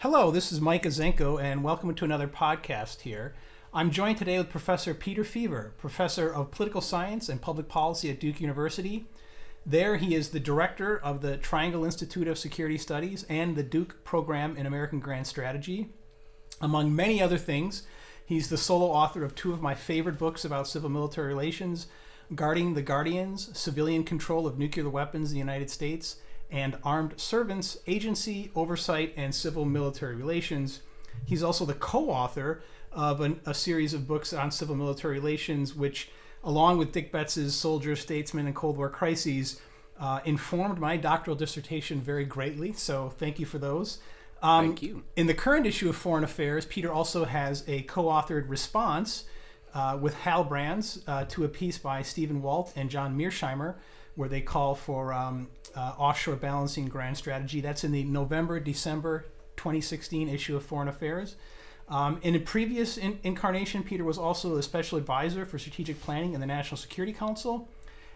Hello, this is Micah Zenko, and welcome to another podcast here. I'm joined today with Professor Peter Feaver, Professor of Political Science and Public Policy at Duke University. There, he is the director of the Triangle Institute of Security Studies and the Duke Program in American Grand Strategy. Among many other things, he's the solo author of two of my favorite books about civil military relations Guarding the Guardians Civilian Control of Nuclear Weapons in the United States, and Armed Servants Agency, Oversight, and Civil Military Relations. He's also the co author of an, a series of books on civil military relations, which, along with Dick Betts's Soldier, Statesman, and Cold War Crises, uh, informed my doctoral dissertation very greatly. So thank you for those. Um, thank you. In the current issue of Foreign Affairs, Peter also has a co authored response uh, with Hal Brands uh, to a piece by Stephen Walt and John Mearsheimer, where they call for um, uh, offshore balancing grand strategy. That's in the November December 2016 issue of Foreign Affairs. Um, in a previous in- incarnation, Peter was also a special advisor for strategic planning in the National Security Council,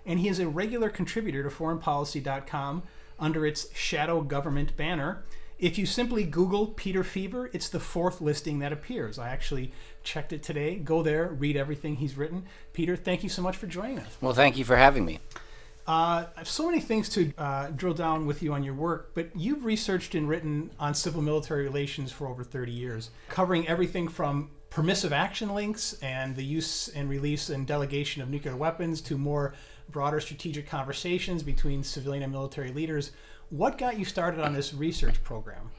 and he is a regular contributor to foreignpolicy.com under its shadow government banner. If you simply Google Peter Feaver, it's the fourth listing that appears. I actually checked it today. Go there, read everything he's written. Peter, thank you so much for joining us. Well, thank you for having me. Uh, I have so many things to uh, drill down with you on your work, but you've researched and written on civil military relations for over 30 years, covering everything from permissive action links and the use and release and delegation of nuclear weapons to more broader strategic conversations between civilian and military leaders. What got you started on this research program?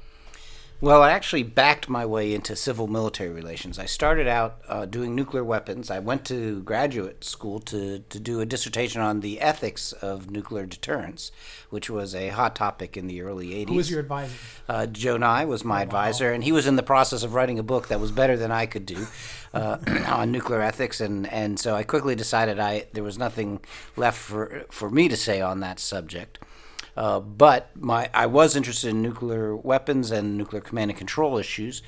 Well, I actually backed my way into civil military relations. I started out uh, doing nuclear weapons. I went to graduate school to, to do a dissertation on the ethics of nuclear deterrence, which was a hot topic in the early 80s. Who was your advisor? Uh, Joe Nye was my oh, advisor, wow. and he was in the process of writing a book that was better than I could do. Uh, on nuclear ethics, and, and so I quickly decided I there was nothing left for for me to say on that subject. Uh, but my I was interested in nuclear weapons and nuclear command and control issues.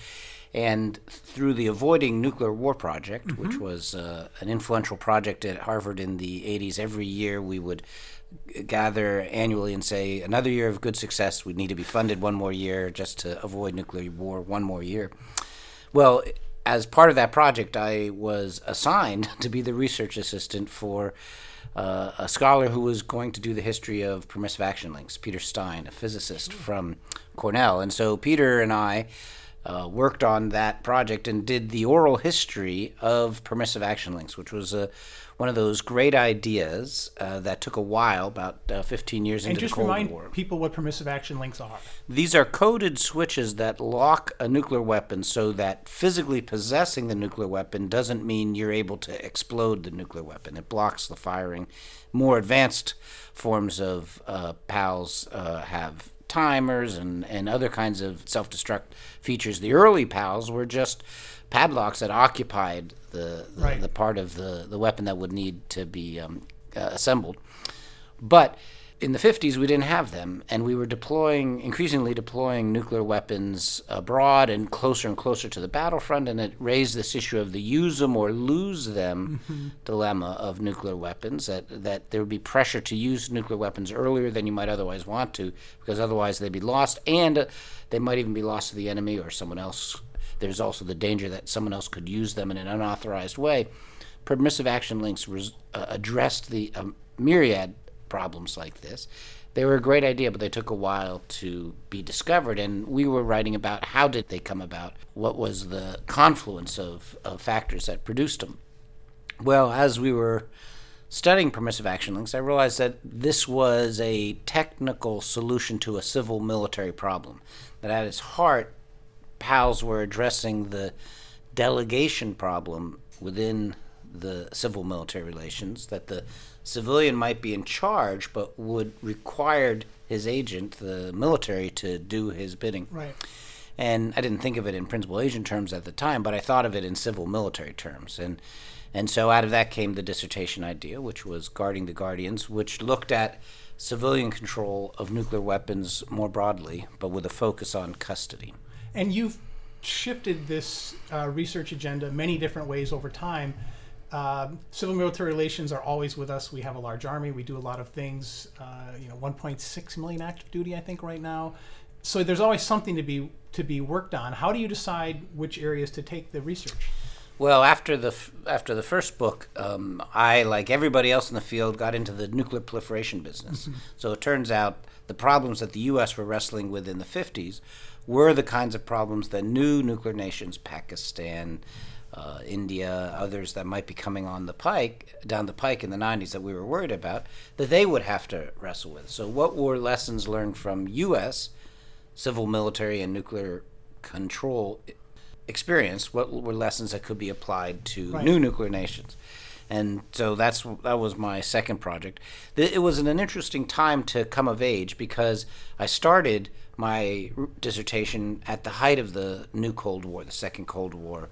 And through the Avoiding Nuclear War Project, mm-hmm. which was uh, an influential project at Harvard in the 80s, every year we would gather annually and say, another year of good success, we need to be funded one more year just to avoid nuclear war one more year. Well, as part of that project, I was assigned to be the research assistant for uh, a scholar who was going to do the history of permissive action links, Peter Stein, a physicist from Cornell. And so Peter and I uh, worked on that project and did the oral history of permissive action links, which was a one of those great ideas uh, that took a while, about uh, 15 years and into the Cold War. And just remind people what permissive action links are. These are coded switches that lock a nuclear weapon so that physically possessing the nuclear weapon doesn't mean you're able to explode the nuclear weapon. It blocks the firing. More advanced forms of uh, PALs uh, have timers and, and other kinds of self destruct features. The early PALs were just padlocks that occupied the the, right. the part of the, the weapon that would need to be um, uh, assembled. But in the 50s, we didn't have them, and we were deploying, increasingly deploying nuclear weapons abroad and closer and closer to the battlefront, and it raised this issue of the use them or lose them mm-hmm. dilemma of nuclear weapons. That that there would be pressure to use nuclear weapons earlier than you might otherwise want to, because otherwise they'd be lost, and they might even be lost to the enemy or someone else there's also the danger that someone else could use them in an unauthorized way. Permissive action links res- uh, addressed the um, myriad problems like this. They were a great idea, but they took a while to be discovered. And we were writing about how did they come about? What was the confluence of, of factors that produced them? Well, as we were studying permissive action links, I realized that this was a technical solution to a civil military problem. That at its heart, PALs were addressing the delegation problem within the civil military relations that the civilian might be in charge but would require his agent the military to do his bidding. Right. And i didn't think of it in principal agent terms at the time but i thought of it in civil military terms. And and so out of that came the dissertation idea which was guarding the guardians which looked at civilian control of nuclear weapons more broadly but with a focus on custody and you've shifted this uh, research agenda many different ways over time. Uh, civil military relations are always with us. We have a large army. We do a lot of things. Uh, you know, 1.6 million active duty, I think, right now. so there's always something to be to be worked on. How do you decide which areas to take the research? Well, after the f- after the first book, um, I, like everybody else in the field, got into the nuclear proliferation business. So it turns out the problems that the U.S. were wrestling with in the 50s were the kinds of problems that new nuclear nations, Pakistan, uh, India, others that might be coming on the pike down the pike in the 90s that we were worried about, that they would have to wrestle with. So what were lessons learned from U.S. civil, military, and nuclear control experience? What were lessons that could be applied to Right. new nuclear nations? And so that's that was my second project. It was an interesting time to come of age because I started my dissertation at the height of the new Cold War, the Second Cold War.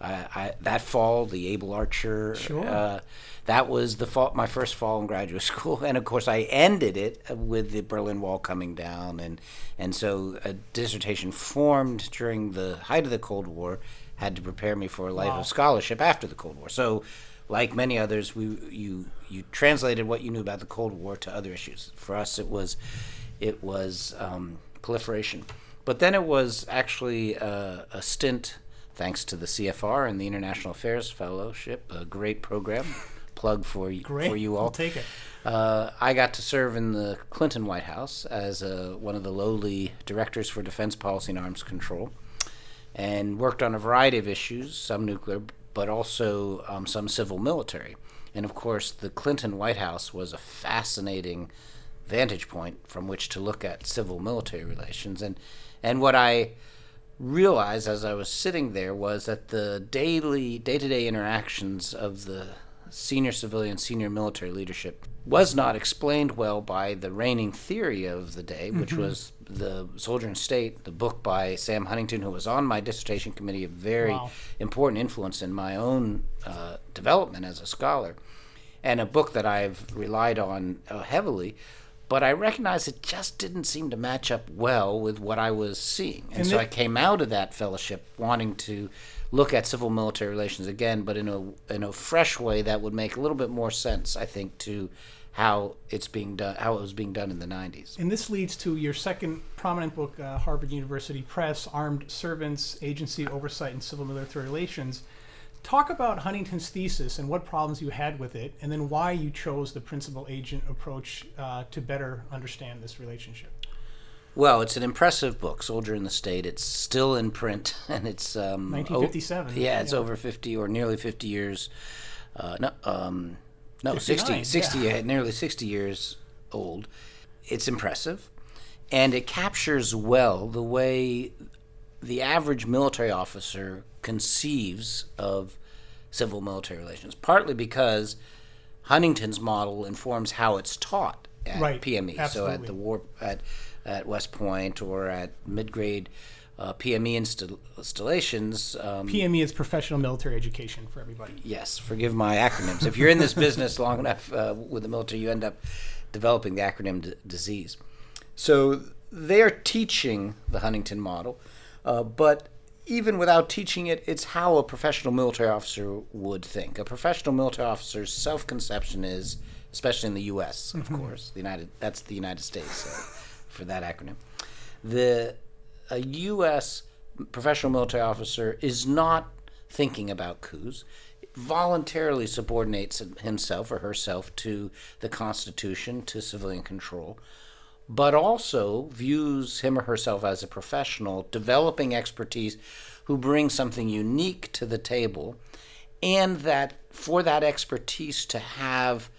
I, I, that fall, the Able Archer, Sure. uh, that was the fall, my first fall in graduate school, and of course I ended it with the Berlin Wall coming down, and and so a dissertation formed during the height of the Cold War had to prepare me for a life Wow. of scholarship after the Cold War. So, like many others, we you you translated what you knew about the Cold War to other issues. For us, it was it was um, proliferation, but then it was actually uh, a stint, thanks to the CFR and the International Affairs Fellowship, a great program. Plug for you, Great. for you all. I'll take it. Uh, I got to serve in the Clinton White House as uh, one of the lowly directors for defense policy and arms control, and worked on a variety of issues, some nuclear, but also um, some civil military. And of course, the Clinton White House was a fascinating vantage point from which to look at civil military relations. And, and what I realized as I was sitting there was that the daily, day to day interactions of the senior civilian, senior military leadership was not explained well by the reigning theory of the day, which was the Soldier and State, the book by Sam Huntington, who was on my dissertation committee, a very Wow. important influence in my own uh, development as a scholar, and a book that I've relied on uh, heavily. But I recognized it just didn't seem to match up well with what I was seeing. And, And so the- I came out of that fellowship wanting to look at civil military relations again, but in a in a fresh way that would make a little bit more sense, I think, to how it's being done, how it was being done in the '90s. And this leads to your second prominent book, uh, Harvard University Press Armed Servants, Agency Oversight and Civil Military Relations. Talk about Huntington's thesis and what problems you had with it, and then why you chose the principal agent approach uh, to better understand this relationship. Well, it's an impressive book, Soldier in the State. It's still in print, and it's um, o- 1957. yeah, it's Yeah. over fifty or nearly fifty years. Uh, no, um, no, 60, 60 yeah. nearly sixty years old. It's impressive, and it captures well the way the average military officer conceives of civil military relations. Partly because Huntington's model informs how it's taught at Right, PME. So at the war at at West Point or at mid grade uh, PME install- installations. Um, PME is professional military education for everybody. Yes, forgive my acronyms. If you're in this business long enough uh, with the military, you end up developing the acronym d- disease. So they are teaching the Huntington model, uh, but even without teaching it, it's how a professional military officer would think. A professional military officer's self-conception is, especially in the U.S., of course, the United that's the United States uh, for that acronym. The a U.S. professional military officer is not thinking about coups, voluntarily subordinates himself or herself to the Constitution, to civilian control, but also views him or herself as a professional, developing expertise who brings something unique to the table, and that for that expertise to have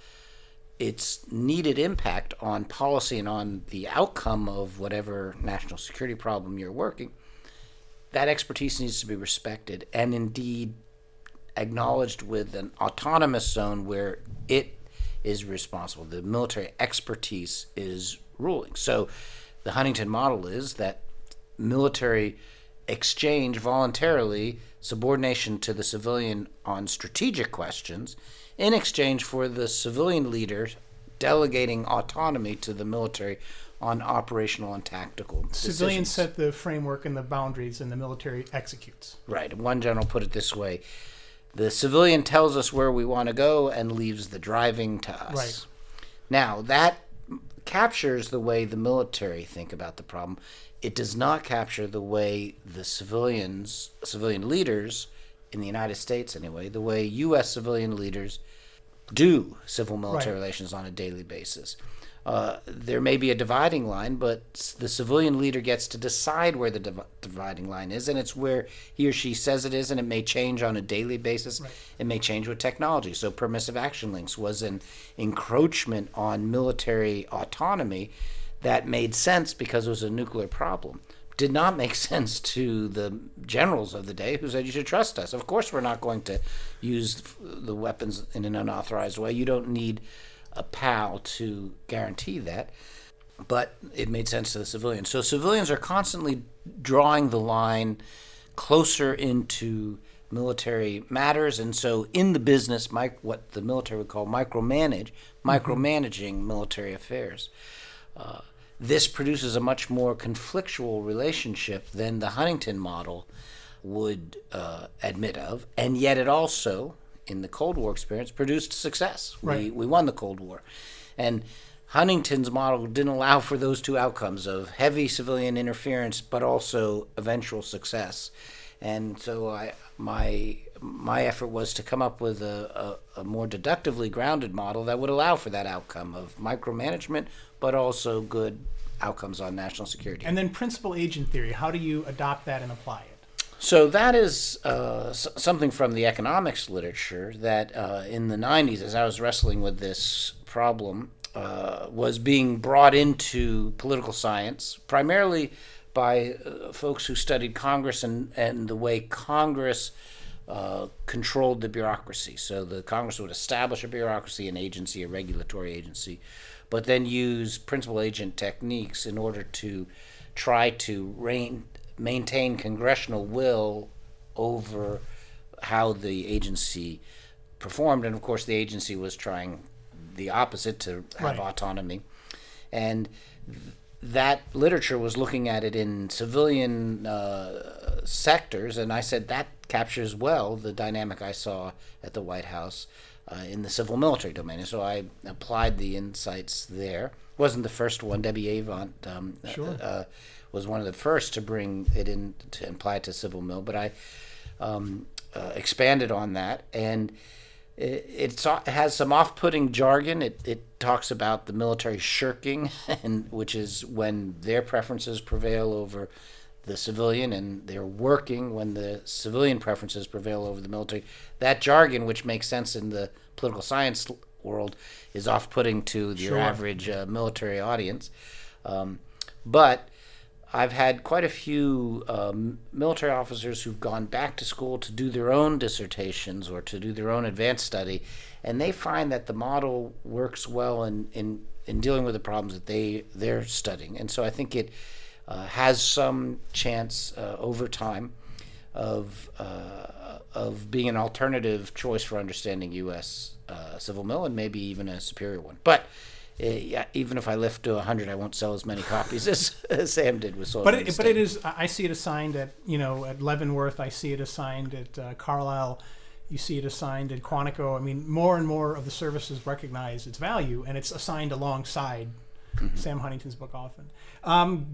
its needed impact on policy and on the outcome of whatever national security problem you're working, that expertise needs to be respected and indeed acknowledged with an autonomous zone where it is responsible. The military expertise is ruling. So the Huntington model is that military exchange voluntarily subordination to the civilian on strategic questions in exchange for the civilian leader delegating autonomy to the military on operational and tactical Civilians decisions. set the framework and the boundaries, and the military executes. Right. One general put it this way the civilian tells us where we want to go and leaves the driving to us. Right. Now, that captures the way the military think about the problem. it does not capture the way the civilians, civilian leaders in the United States anyway, the way U.S. civilian leaders do civil military Right. relations on a daily basis. Uh, there may be a dividing line, but the civilian leader gets to decide where the div- dividing line is, and it's where he or she says it is, and it may change on a daily basis. It may change with technology. So, permissive action links was an encroachment on military autonomy that made sense because it was a nuclear problem. Did not make sense to the generals of the day who said you should trust us. Of course, we're not going to use the weapons in an unauthorized way. You don't need a PAL to guarantee that. But it made sense to the civilians. So civilians are constantly drawing the line closer into military matters, and so in the business, what the military would call micromanage, micromanaging military affairs. Uh, this produces a much more conflictual relationship than the Huntington model would uh, admit of, and yet it also, in the Cold War experience, produced success. We, we won the Cold War. And Huntington's model didn't allow for those two outcomes of heavy civilian interference, but also eventual success. And so I, my my effort was to come up with a, a, a more deductively grounded model that would allow for that outcome of micromanagement, but also good outcomes on national security. And then principal agent theory. How do you adopt that and apply it? So that is uh, something from the economics literature that uh, in the 90s, as I was wrestling with this problem, uh, was being brought into political science, primarily by uh, folks who studied Congress and, and the way Congress uh, controlled the bureaucracy. So the Congress would establish a bureaucracy, an agency, a regulatory agency, but then use principal agent techniques in order to try to rein, maintain congressional will over how the agency performed. And of course, the agency was trying the opposite to have Right. autonomy. And th- that literature was looking at it in civilian uh, sectors, and I said that captures well the dynamic I saw at the White House uh, in the civil military domain. And so I applied the insights there. Wasn't the first one. Debbie Avant um, Sure. uh, was one of the first to bring it in to apply it to civil mil, but I um, uh, expanded on that and it, it's, it has some off-putting jargon. It, it talks about the military shirking, and which is when their preferences prevail over the civilian, and they're working when the civilian preferences prevail over the military. That jargon, which makes sense in the political science world, is off-putting to your Sure. average uh, military audience. Um, but I've had quite a few um, military officers who've gone back to school to do their own dissertations or to do their own advanced study, and they find that the model works well in, in, in dealing with the problems that they they're studying. And so I think it uh, has some chance uh, over time of uh, of being an alternative choice for understanding U.S. Uh, civil mill and maybe even a superior one. But yeah, even if I lift to 100, I won't sell as many copies as, as Sam did with Soil But it, but it is. I see it assigned at you know at Leavenworth. I see it assigned at uh, Carlisle. You see it assigned at Quantico. I mean, more and more of the services recognize its value, and it's assigned alongside Sam Huntington's book often. Um,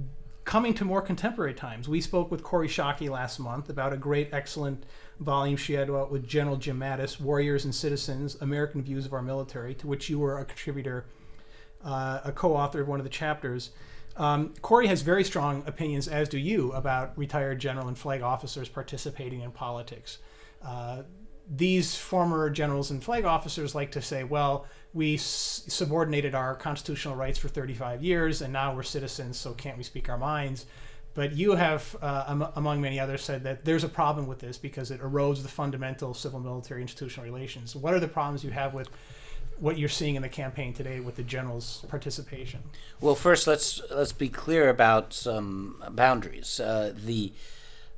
coming to more contemporary times, we spoke with Kori Schake last month about a great, excellent volume she had out with General Jim Mattis, Warriors and Citizens: American Views of Our Military, to which you were a contributor uh, a co-author of one of the chapters. Um, Kori has very strong opinions, as do you, about retired general and flag officers participating in politics. Uh, these former generals and flag officers like to say, well, we s- subordinated our constitutional rights for 35 years and now we're citizens, so can't we speak our minds? But you have, uh, am- among many others, said that there's a problem with this because it erodes the fundamental civil military institutional relations. What are the problems you have with what you're seeing in the campaign today with the generals' participation? Well, first let's let's be clear about some boundaries. Uh, the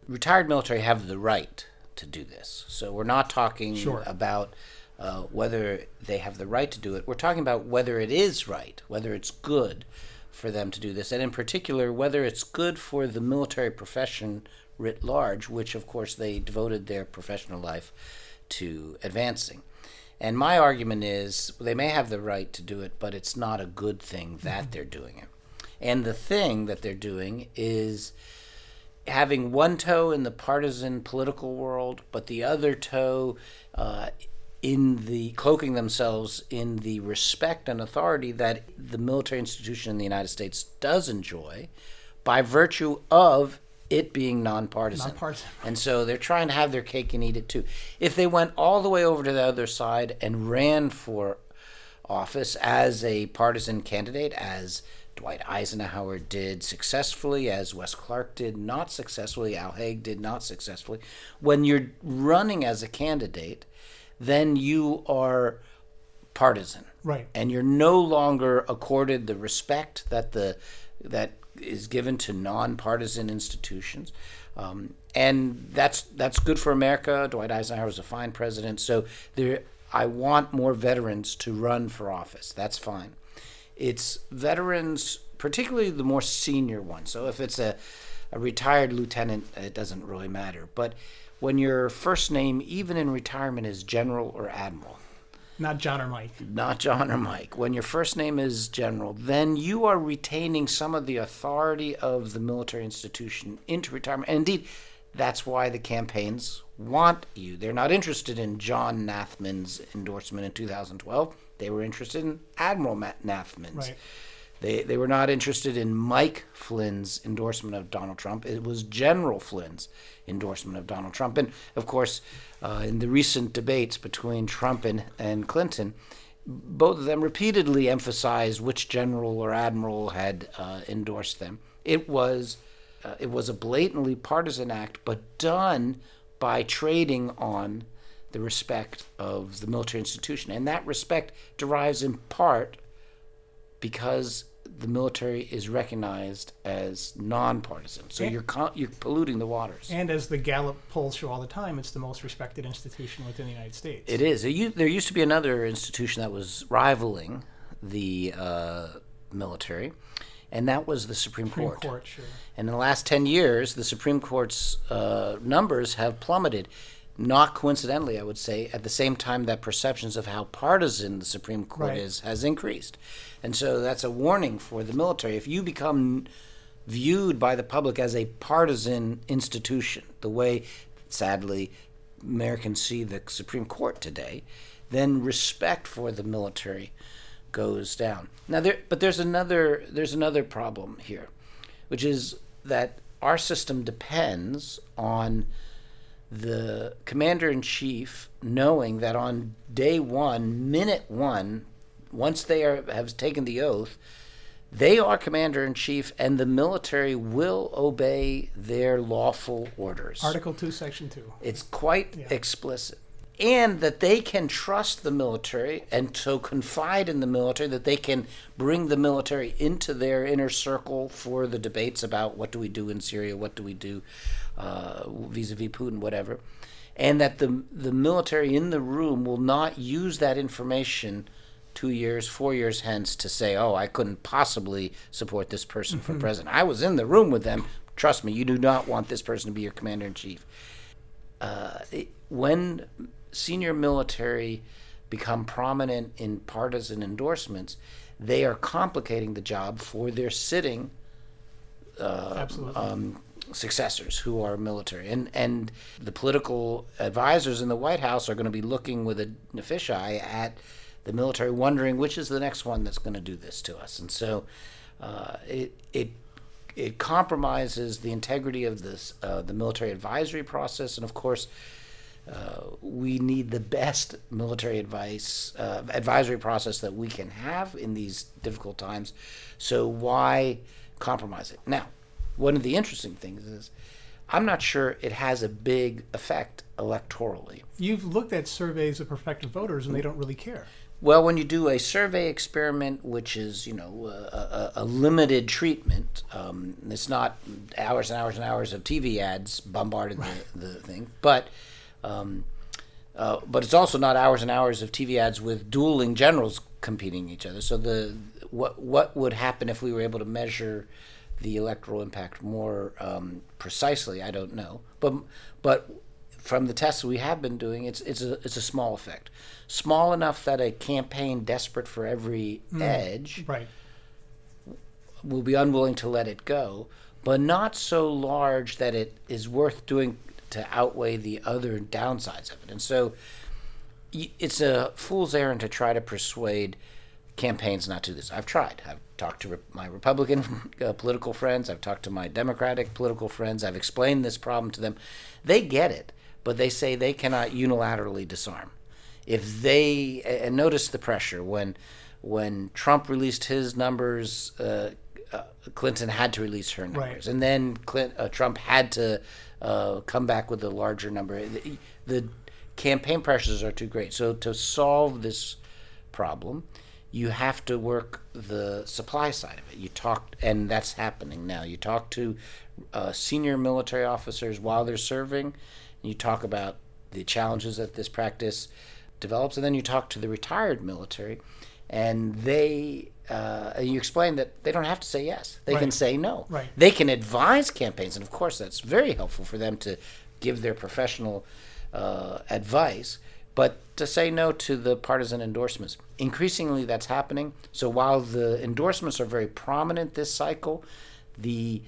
retired military have the right to do this, so we're not talking Sure. about uh, whether they have the right to do it. We're talking about whether it is right, whether it's good for them to do this, and in particular whether it's good for the military profession writ large, which of course they devoted their professional life to advancing. And my argument is they may have the right to do it, but it's not a good thing that they're doing it. And the thing that they're doing is having one toe in the partisan political world, but the other toe uh, in the cloaking themselves in the respect and authority that the military institution in the United States does enjoy by virtue of it being nonpartisan. Nonpartisan. And so they're trying to have their cake and eat it too. If they went all the way over to the other side and ran for office as a partisan candidate, as Dwight Eisenhower did successfully, as Wes Clark did not successfully, Al Haig did not successfully. When you're running as a candidate, then you are partisan. Right. And you're no longer accorded the respect that the that is given to nonpartisan institutions. Um, and that's that's good for America. Dwight Eisenhower was a fine president. So there I want more veterans to run for office. That's fine. It's veterans, particularly the more senior ones. So if it's a, a retired lieutenant, it doesn't really matter. But when your first name, even in retirement, is general or admiral, Not John or Mike. not John or Mike, when your first name is general, then you are retaining some of the authority of the military institution into retirement. And indeed, that's why the campaigns want you. They're not interested in John Nathman's endorsement in 2012. They were interested in Admiral Ma- Nathman's. Right. They, they were not interested in Mike Flynn's endorsement of Donald Trump. It was General Flynn's endorsement of Donald Trump. And of course, uh, in the recent debates between Trump and, and Clinton, both of them repeatedly emphasized which general or admiral had uh, endorsed them. It was uh, it was a blatantly partisan act, but done by trading on the respect of the military institution, and that respect derives in part because the military is recognized as nonpartisan. So And- you're co- you're polluting the waters. And as the Gallup polls show all the time, it's the most respected institution within the United States. It is. It there used to be another institution that was rivaling the uh, military, and that was the Supreme, Supreme Court. Court, sure. And in the last 10 years, the Supreme Court's uh, numbers have plummeted. Not coincidentally, I would say, at the same time that perceptions of how partisan the Supreme Court Right. is has increased. And so that's a warning for the military. If you become viewed by the public as a partisan institution, the way, sadly, Americans see the Supreme Court today, then respect for the military goes down. Now, there, but there's another there's another problem here, which is that our system depends on the commander in chief knowing that on day one, minute one, once they are, have taken the oath, they are commander in chief, and the military will obey their lawful orders. Article 2, Section 2. It's quite Yeah. explicit. And that they can trust the military and so confide in the military, that they can bring the military into their inner circle for the debates about what do we do in Syria, what do we do vis a vis Putin, whatever. And that the, the military in the room will not use that information two years, four years hence to say, oh, I couldn't possibly support this person for president. I was in the room with them. Trust me, you do not want this person to be your commander in chief uh, it- when senior military become prominent in partisan endorsements, they are complicating the job for their sitting Absolutely. um, successors who are military. And, and the political advisors in the White House are going to be looking with a a fisheye at the military, wondering which is the next one that's going to do this to us. And so uh, it, it, it compromises the integrity of this, uh, the military advisory process. And of course, uh, we need the best military advice uh, advisory process that we can have in these difficult times. So why compromise it? Now, one of the interesting things is I'm not sure it has a big effect electorally. You've looked at surveys of prospective voters, and they don't really care. Well, when you do a survey experiment, which is you know a, a, a limited treatment, um, it's not hours and hours and hours of TV ads bombarding the, the thing, but um, uh, but it's also not hours and hours of TV ads with dueling generals competing each other. So the what what would happen if we were able to measure the electoral impact more um, precisely? I don't know, but but from the tests we have been doing, it's it's a it's a small effect, small enough that a campaign desperate for every edge Right. will be unwilling to let it go, but not so large that it is worth doing to outweigh the other downsides of it. And so it's a fool's errand to try to persuade campaigns not to do this. I've tried. I've talked to my Republican uh, political friends. I've talked to my Democratic political friends. I've explained this problem to them. They get it, but they say they cannot unilaterally disarm. If they and notice the pressure when when Trump released his numbers, uh, uh, Clinton had to release her numbers, right. and then Clint, uh, Trump had to uh, come back with a larger number. The, the campaign pressures are too great. So to solve this problem, you have to work the supply side of it. You talk, and that's happening now. You talk to uh, senior military officers while they're serving, and you talk about the challenges that this practice develops, and then you talk to the retired military, and they uh, you explain that they don't have to say yes; they right. can say no. Right. They can advise campaigns, and of course, that's very helpful for them to give their professional uh, advice but to say no to the partisan endorsements. Increasingly, that's happening. So while the endorsements are very prominent this cycle, the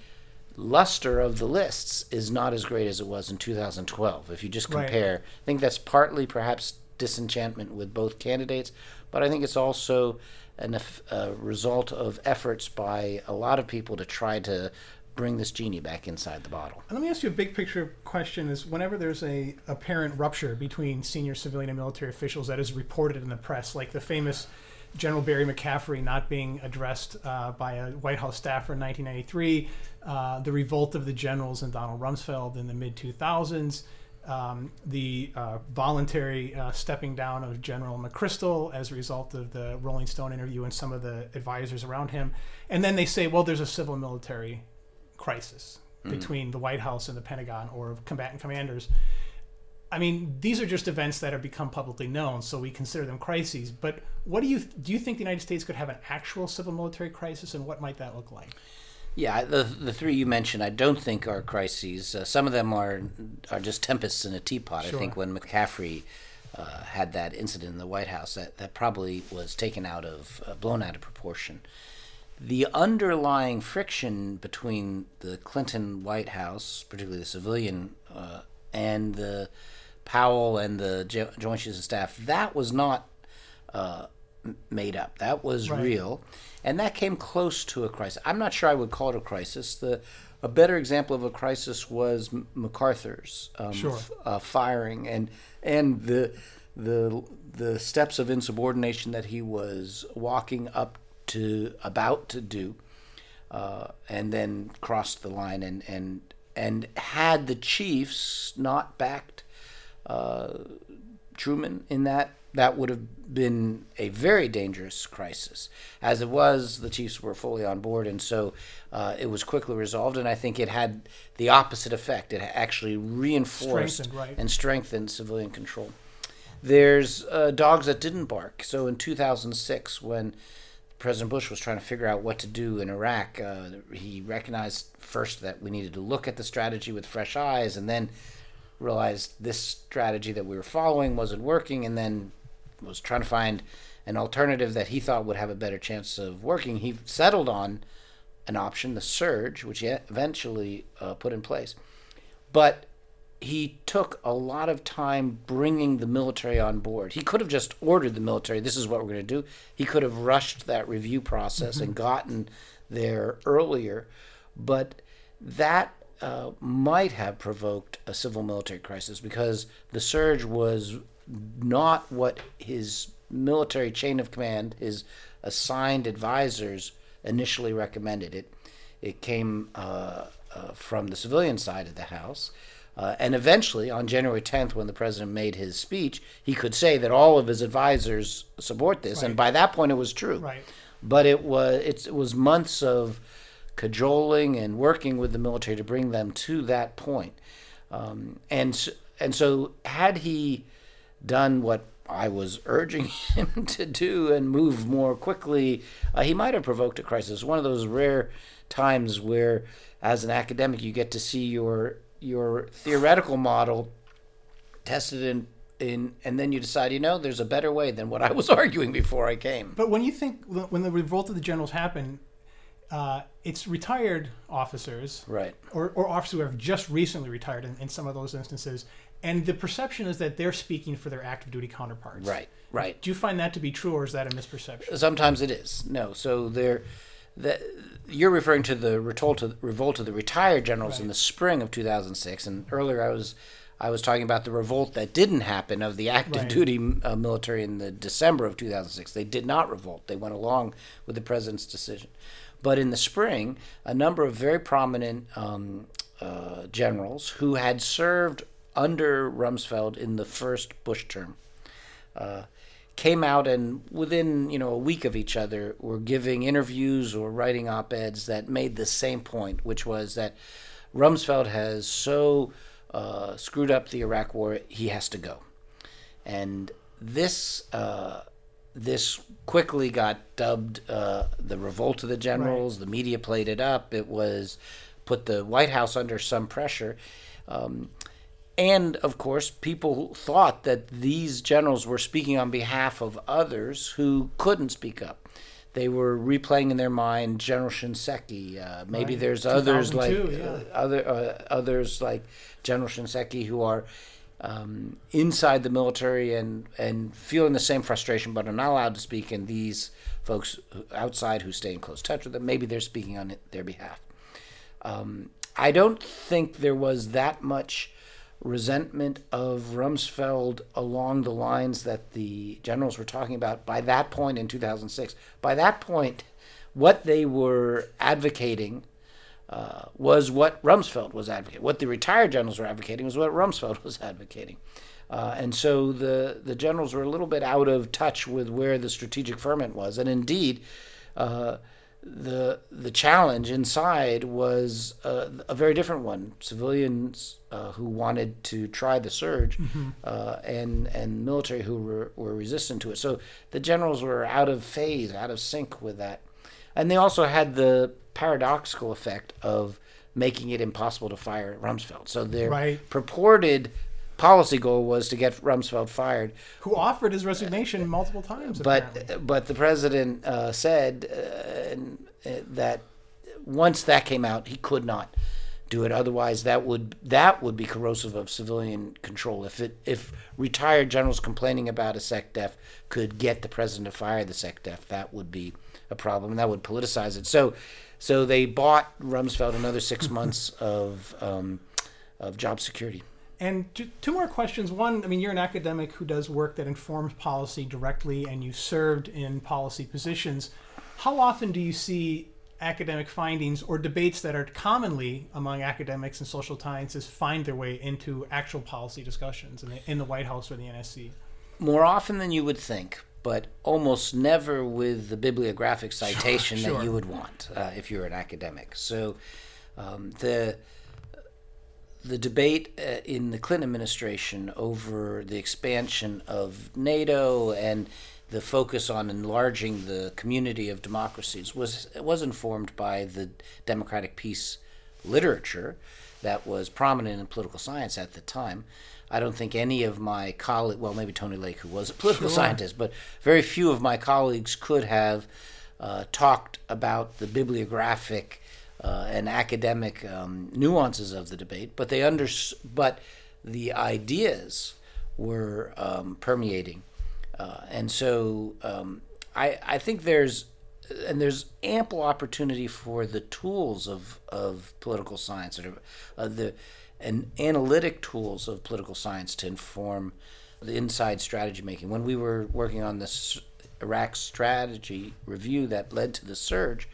luster of the lists is not as great as it was in 2012. If you just compare, right. I think that's partly perhaps disenchantment with both candidates, but I think it's also an, a result of efforts by a lot of people to try to bring this genie back inside the bottle. let me ask you a big picture question: Is whenever there's a apparent rupture between senior civilian and military officials that is reported in the press, like the famous General Barry McCaffrey not being addressed uh, by a White House staffer in 1993, uh, the revolt of the generals and Donald Rumsfeld in the mid 2000s. Um, the uh, voluntary uh, stepping down of General McChrystal as a result of the Rolling Stone interview and some of the advisors around him. And then they say, well, there's a civil military crisis mm. between the White House and the Pentagon or combatant commanders. I mean, these are just events that have become publicly known, so we consider them crises. But what do you do? You think the United States could have an actual civil military crisis, and what might that look like? Yeah, the the three you mentioned, I don't think are crises. Uh, some of them are are just tempests in a teapot. Sure. I think when McCaffrey uh, had that incident in the White House, that that probably was taken out of uh, blown out of proportion the underlying friction between the Clinton White House, particularly the civilian, uh, and the Powell and the Joint Chiefs of Staff, that was not uh, made up. That was right. real, and that came close to a crisis. I'm not sure I would call it a crisis. The a better example of a crisis was MacArthur's um, sure. f- uh, firing and and the the the steps of insubordination that he was walking up to about to do, uh, and then crossed the line and and and had the Chiefs not backed uh, Truman in that, that would have been a very dangerous crisis. As it was, the Chiefs were fully on board, and so uh, it was quickly resolved. And I think it had the opposite effect. It actually reinforced right. and strengthened civilian control. There's uh, dogs that didn't bark. So in 2006, when President Bush was trying to figure out what to do in Iraq, uh, he recognized first that we needed to look at the strategy with fresh eyes, and then realized this strategy that we were following wasn't working, and then was trying to find an alternative that he thought would have a better chance of working. He settled on an option, the surge, which he eventually uh, put in place. But he took a lot of time bringing the military on board. He could have just ordered the military, this is what we're going to do. He could have rushed that review process mm-hmm. and gotten there earlier. But that uh, might have provoked a civil military crisis because the surge was not what his military chain of command, his assigned advisors, initially recommended. It, it came uh, uh, from the civilian side of the House uh, and eventually, on January 10th, when the president made his speech, he could say that all of his advisors support this, right. and by that point, it was true. Right. But it was it was months of cajoling and working with the military to bring them to that point. Um, and and so, had he done what I was urging him to do and move more quickly, uh, he might have provoked a crisis. One of those rare times where, as an academic, you get to see your your theoretical model tested in in and then you decide you know there's a better way than what I was arguing before I came. But when you think when the revolt of the generals happened, uh, it's retired officers, Right. or, or officers who have just recently retired in, in some of those instances, and the perception is that they're speaking for their active duty counterparts. Right. Right. Do you find that to be true, or is that a misperception? Sometimes it is. No. So there, that you're referring to the revolt of, revolt of the retired generals in the spring of 2006, and earlier I was I was talking about the revolt that didn't happen of the active Right. duty uh, military in the December of 2006. They did not revolt. They went along with the president's decision. But in the spring, a number of very prominent um, uh, generals who had served under Rumsfeld in the first Bush term uh, came out and within you know a week of each other were giving interviews or writing op-eds that made the same point, which was that Rumsfeld has so uh, screwed up the Iraq War, he has to go, and this. Uh, this quickly got dubbed uh, the revolt of the generals. The media played it up. It was put the White House under some pressure. Um, and of course, people thought that these generals were speaking on behalf of others who couldn't speak up. They were replaying in their mind General Shinseki. Uh, maybe Right. there's others like 2002, uh, other uh, others like General Shinseki who are um, inside the military and and feeling the same frustration, but are not allowed to speak. And these folks outside who stay in close touch with them, maybe they're speaking on their behalf. Um, I don't think there was that much resentment of Rumsfeld along the lines that the generals were talking about by that point in 2006. By that point, what they were advocating uh, was what Rumsfeld was advocating. What the retired generals were advocating was what Rumsfeld was advocating. Uh, and so the, the generals were a little bit out of touch with where the strategic ferment was. And indeed, uh, the the challenge inside was uh, a very different one. Civilians uh, who wanted to try the surge, uh, and and military who were, were resistant to it. So the generals were out of phase, out of sync with that, and they also had the paradoxical effect of making it impossible to fire at Rumsfeld. So their Right. purported policy goal was to get Rumsfeld fired, Who offered his resignation multiple times? apparently. but but the president uh, said uh, and, uh, that once that came out, he could not do it. Otherwise, that would that would be corrosive of civilian control. If it if retired generals complaining about a SecDef could get the president to fire the SecDef, that would be a problem, that would politicize it. So, so they bought Rumsfeld another six months of um, of job security. And two more questions. One, I mean, you're an academic who does work that informs policy directly, and you served in policy positions. How often do you see academic findings or debates that are commonly among academics and social sciences find their way into actual policy discussions in the, in the White House or the NSC? more often than you would think, but almost never with the bibliographic citation sure. that you would want uh, if you're an academic. So um, the the debate uh, in the Clinton administration over the expansion of NATO and the focus on enlarging the community of democracies was was informed by the democratic peace literature that was prominent in political science at the time. I don't think any of my colleagues, well, maybe Tony Lake, who was a political Sure. scientist, but very few of my colleagues could have uh, talked about the bibliographic uh, and academic um, nuances of the debate, but they under, but the ideas were um, permeating, uh, and so um, I, I think there's and there's ample opportunity for the tools of, of political science or uh, the and analytic tools of political science to inform the inside strategy making. When we were working on this Iraq strategy review that led to the surge,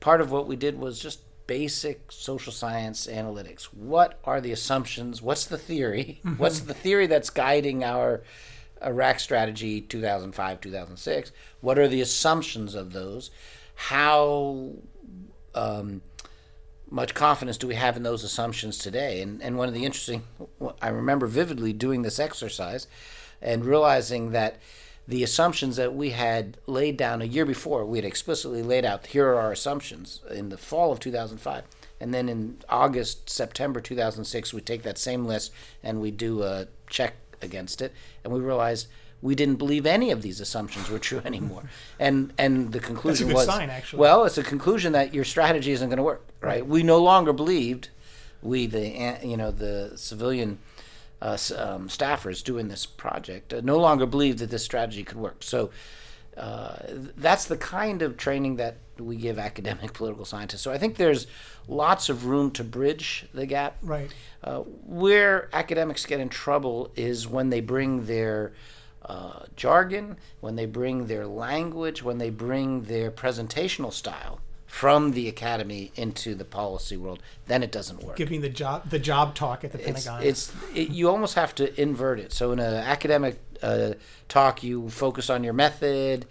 part of what we did was just basic social science analytics. What are the assumptions? What's the theory? What's the theory that's guiding our Iraq strategy 2005 2006? What are the assumptions of those? How um, much confidence do we have in those assumptions today? And, and one of the interesting, I remember vividly doing this exercise and realizing that the assumptions that we had laid down a year before, we had explicitly laid out here are our assumptions in the fall of 2005. And then in August, September 2006, we take that same list and we do a check against it. And we realized we didn't believe any of these assumptions were true anymore. and and the conclusion was sign, well, it's a conclusion that your strategy isn't going to work, right? We no longer believed we the you know the civilian uh, um, staffers doing this project uh, no longer believed that this strategy could work. So uh, that's the kind of training that we give academic political scientists. So I think there's lots of room to bridge the gap. Right. Uh, where academics get in trouble is when they bring their uh, jargon, when they bring their language, when they bring their presentational style from the academy into the policy world. Then it doesn't work Giving the job the job talk at the it's, Pentagon. it's it, you almost have to invert it. So in an academic uh, talk, you focus on your method,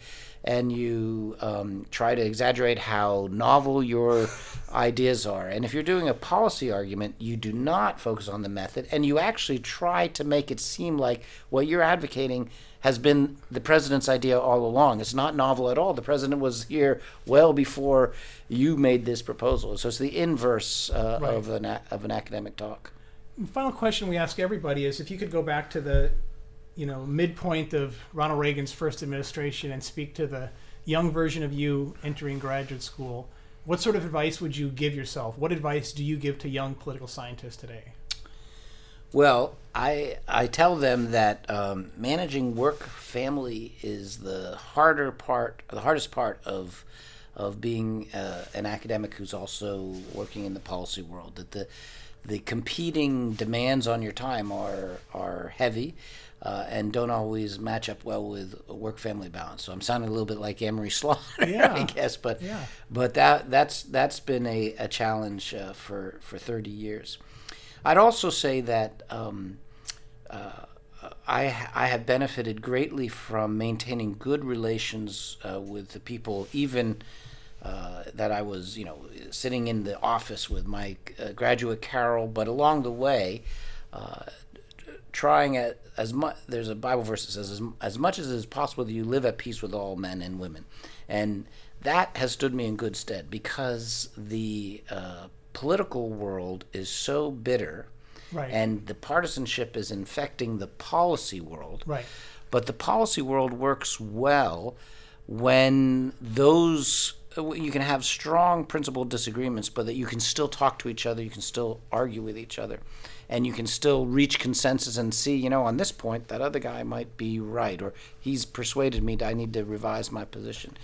and you um, try to exaggerate how novel your ideas are. And if you're doing a policy argument, you do not focus on the method, and you actually try to make it seem like what you're advocating has been the president's idea all along. It's not novel at all. The president was here well before you made this proposal. So it's the inverse uh, Right. of an of an academic talk. The final question we ask everybody is if you could go back to the you know midpoint of Ronald Reagan's first administration and speak to the young version of you entering graduate school, what sort of advice would you give yourself? What advice do you give to young political scientists today? Well, I I tell them that um, managing work family is the harder part, the hardest part of of being uh, an academic who's also working in the policy world. That the the competing demands on your time are are heavy. Uh, and don't always match up well with work family balance. So I'm sounding a little bit like Anne-Marie Slaughter, Yeah. I guess, but Yeah. but that that's that's been a, a challenge uh, for for 30 years. I'd also say that um, uh, I I have benefited greatly from maintaining good relations uh, with the people, even uh, that I was you know sitting in the office with my uh, graduate Carol, but along the way. Uh, trying at as much there's a bible verse that says as, as much as is possible that you live at peace with all men and women and that has stood me in good stead because the uh, political world is so bitter Right. and the partisanship is infecting the policy world Right. but the policy world works well when those you can have strong principled disagreements, but that you can still talk to each other, you can still argue with each other, and you can still reach consensus and see, you know, on this point, that other guy might be right, or he's persuaded me that I need to revise my position.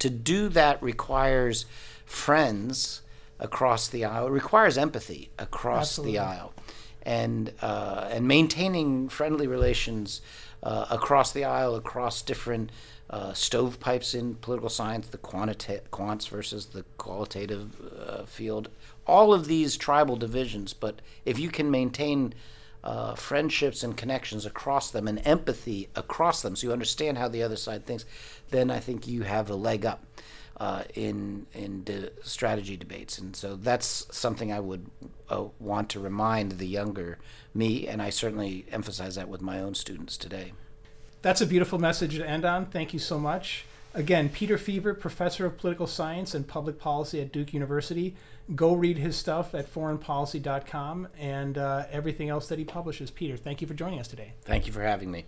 To do that requires friends across the aisle, it requires empathy across Absolutely. the aisle and uh, and maintaining friendly relations uh, across the aisle, across different uh, stovepipes in political science, the quantita- quants versus the qualitative uh, field, all of these tribal divisions. But if you can maintain uh, friendships and connections across them and empathy across them, so you understand how the other side thinks, then I think you have a leg up uh, in in de- strategy debates, and so that's something I would uh, want to remind the younger me, and I certainly emphasize that with my own students today. That's a beautiful message to end on. Thank you so much. Again, Peter Feaver, professor of political science and public policy at Duke University. Go read his stuff at foreignpolicy.com and uh, everything else that he publishes. Peter, thank you for joining us today. Thank you for having me.